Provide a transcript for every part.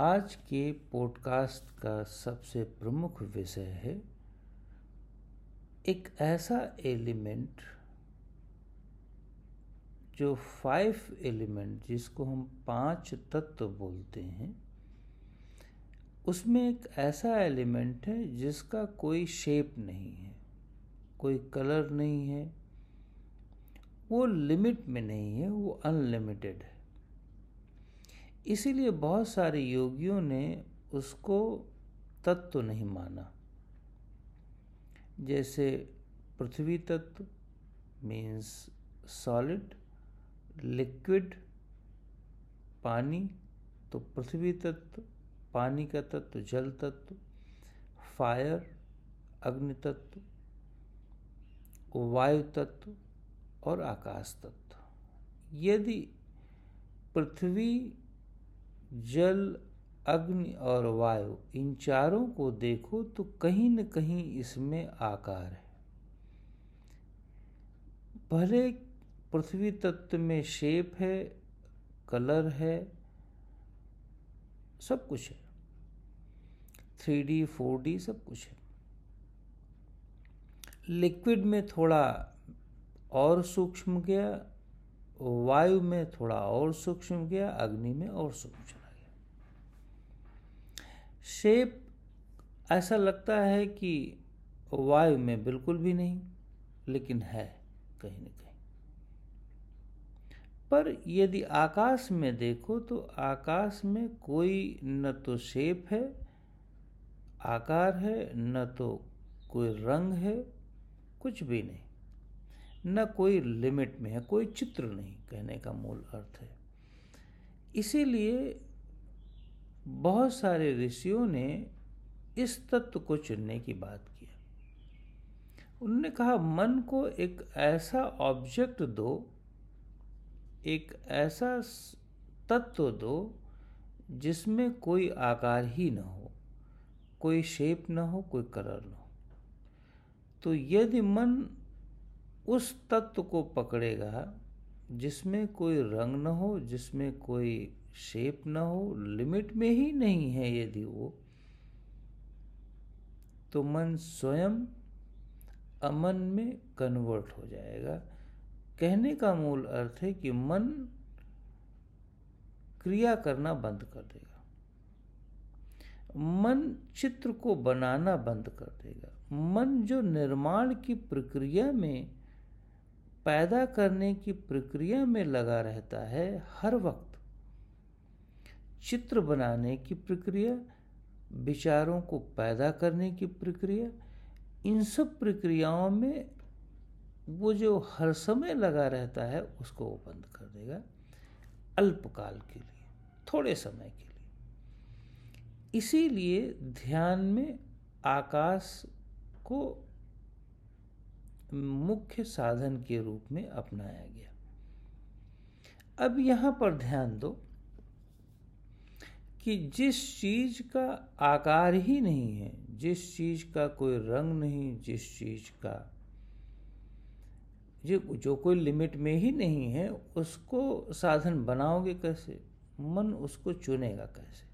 आज के पॉडकास्ट का सबसे प्रमुख विषय है एक ऐसा एलिमेंट जो फाइव एलिमेंट जिसको हम पाँच तत्व बोलते हैं, उसमें एक ऐसा एलिमेंट है जिसका कोई शेप नहीं है, कोई कलर नहीं है, वो लिमिट में नहीं है, वो अनलिमिटेड है। इसीलिए बहुत सारे योगियों ने उसको तत्व नहीं माना। जैसे पृथ्वी तत्व मीन्स सॉलिड लिक्विड पानी तो पृथ्वी तत्व, पानी का तत्व, जल तत्व फायर अग्नि तत्व, वायु तत्व और आकाश तत्व। यदि पृथ्वी जल, अग्नि और वायु, इन चारों को देखो तो कहीं न कहीं इसमें आकार है। भले पृथ्वी तत्व में शेप है, कलर है, सब कुछ है। थ्री डी, फोर डी, सब कुछ है। लिक्विड में थोड़ा और सूक्ष्म गया, वायु में थोड़ा और सूक्ष्म गया, अग्नि में और सूक्ष्म। शेप ऐसा लगता है कि वायु में बिल्कुल भी नहीं, लेकिन है कहीं ना कहीं। पर यदि आकाश में देखो तो आकाश में कोई न तो शेप है, आकार है, न तो कोई रंग है, कुछ भी नहीं। न कोई लिमिट में है, कोई चित्र नहीं, कहने का मूल अर्थ है। इसीलिए बहुत सारे ऋषियों ने इस तत्व को चुनने की बात किया उन्होंने कहा, मन को एक ऐसा ऑब्जेक्ट दो, एक ऐसा तत्व दो, जिसमें कोई आकार ही न हो, कोई शेप न हो, कोई कलर न हो। तो यदि मन उस तत्व को पकड़ेगा, जिसमें कोई रंग न हो, जिसमें कोई शेप ना हो लिमिट में ही नहीं है यदि वो तो मन स्वयं अमन में कन्वर्ट हो जाएगा। कहने का मूल अर्थ है कि मन क्रिया करना बंद कर देगा। मन चित्र को बनाना बंद कर देगा। मन जो निर्माण की प्रक्रिया में, पैदा करने की प्रक्रिया में लगा रहता है, हर वक्त चित्र बनाने की प्रक्रिया, विचारों को पैदा करने की प्रक्रिया, इन सब प्रक्रियाओं में वो जो हर समय लगा रहता है, उसको वो बंद कर देगा। अल्पकाल के लिए, थोड़े समय के लिए। इसीलिए ध्यान में आकाश को मुख्य साधन के रूप में अपनाया गया। अब यहाँ पर ध्यान दो। कि जिस चीज़ का आकार ही नहीं है, जिस चीज़ का कोई रंग नहीं, जिस चीज़ का जो जो कोई लिमिट में ही नहीं है, उसको साधन बनाओगे कैसे? मन उसको चुनेगा कैसे?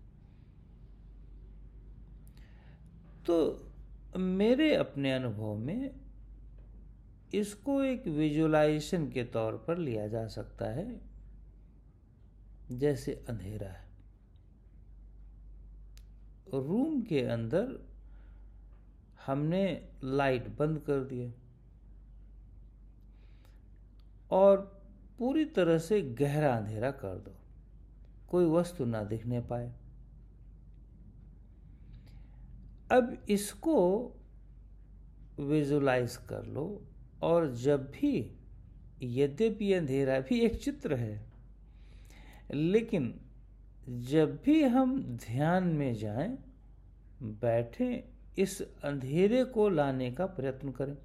तो मेरे अपने अनुभव में इसको एक विजुलाइजेशन के तौर पर लिया जा सकता है, जैसे अंधेरा है। रूम के अंदर हमने लाइट बंद कर दिया और पूरी तरह से गहरा अंधेरा कर दो। कोई वस्तु ना दिखने पाए। अब इसको विजुलाइज कर लो और जब भी यद्यपि अंधेरा भी एक चित्र है, लेकिन जब भी हम ध्यान में जाएँ, बैठें, इस अंधेरे को लाने का प्रयत्न करें।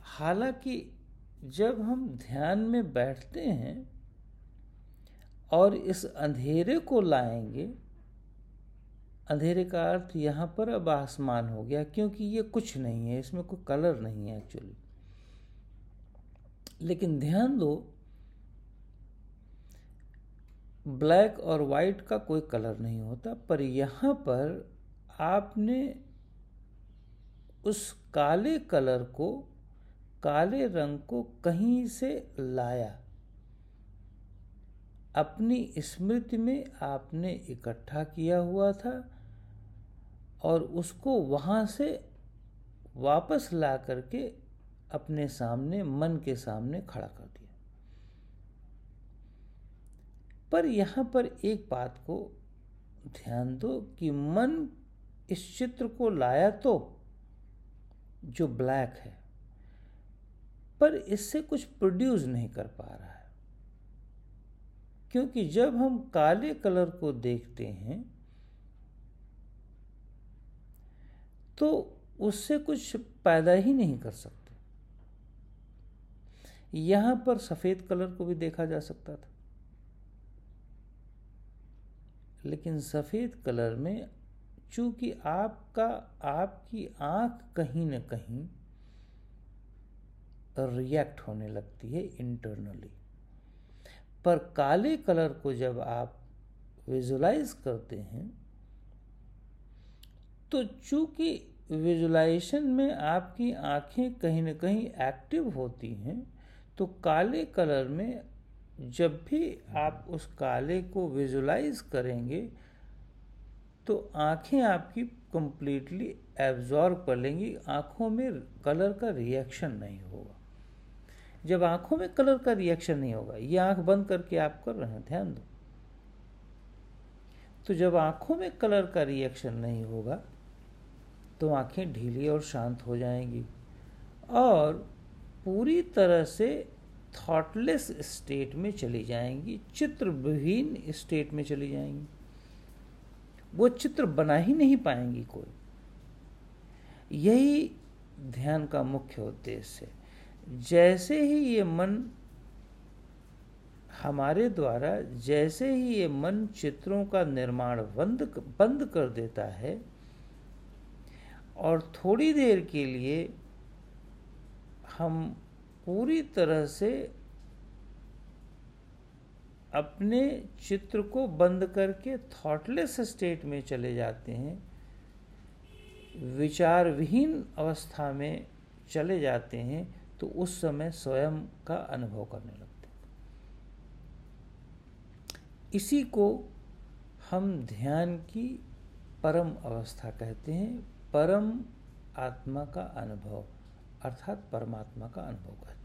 हालाँकि जब हम ध्यान में बैठते हैं और इस अंधेरे को लाएँगे, अंधेरे का अर्थ यहाँ पर अब आसमान हो गया, क्योंकि ये कुछ नहीं है, इसमें कोई कलर नहीं है एक्चुअली लेकिन ध्यान दो ब्लैक और वाइट का कोई कलर नहीं होता, पर यहाँ पर आपने उस काले कलर को, काले रंग को कहीं से लाया। अपनी स्मृति में आपने इकट्ठा किया हुआ था और उसको वहाँ से वापस ला करके अपने सामने, मन के सामने खड़ा कर दिया। पर यहाँ पर एक बात को ध्यान दो कि मन इस चित्र को लाया तो जो ब्लैक है, पर इससे कुछ प्रोड्यूस नहीं कर पा रहा है। क्योंकि जब हम काले कलर को देखते हैं तो उससे कुछ पैदा ही नहीं कर सकते। यहाँ पर सफ़ेद कलर को भी देखा जा सकता था। लेकिन सफ़ेद कलर में चूँकि आपका, आपकी आँख कहीं ना कहीं रिएक्ट होने लगती है इंटरनली पर काले कलर को जब आप विजुलाइज करते हैं तो चूँकि विजुलाइजेशन में आपकी आँखें कहीं ना कहीं एक्टिव होती हैं तो काले कलर में जब भी आप उस काले को विजुलाइज करेंगे तो आँखें आपकी कंप्लीटली एब्जॉर्ब कर लेंगी। आँखों में कलर का रिएक्शन नहीं होगा। जब आँखों में कलर का रिएक्शन नहीं होगा, ये आँख बंद करके आप कर रहे हैं ध्यान दो। तो जब आँखों में कलर का रिएक्शन नहीं होगा तो आँखें ढीली और शांत हो जाएँगी। और पूरी तरह से थॉटलेस स्टेट में चली जाएँगी, चित्रविहीन स्टेट में चली जाएँगी। वो चित्र बना ही नहीं पाएँगी कोई। यही ध्यान का मुख्य उद्देश्य है। जैसे ही ये मन हमारे द्वारा, जैसे ही ये मन चित्रों का निर्माण बंद बंद कर देता है, और थोड़ी देर के लिए हम पूरी तरह से अपने चित्र को बंद करके थॉटलेस स्टेट में चले जाते हैं विचार विहीन अवस्था में चले जाते हैं तो उस समय स्वयं का अनुभव करने लगते इसी को हम ध्यान की परम अवस्था कहते हैं, परम आत्मा का अनुभव, अर्थात परमात्मा का अनुभव कहते हैं।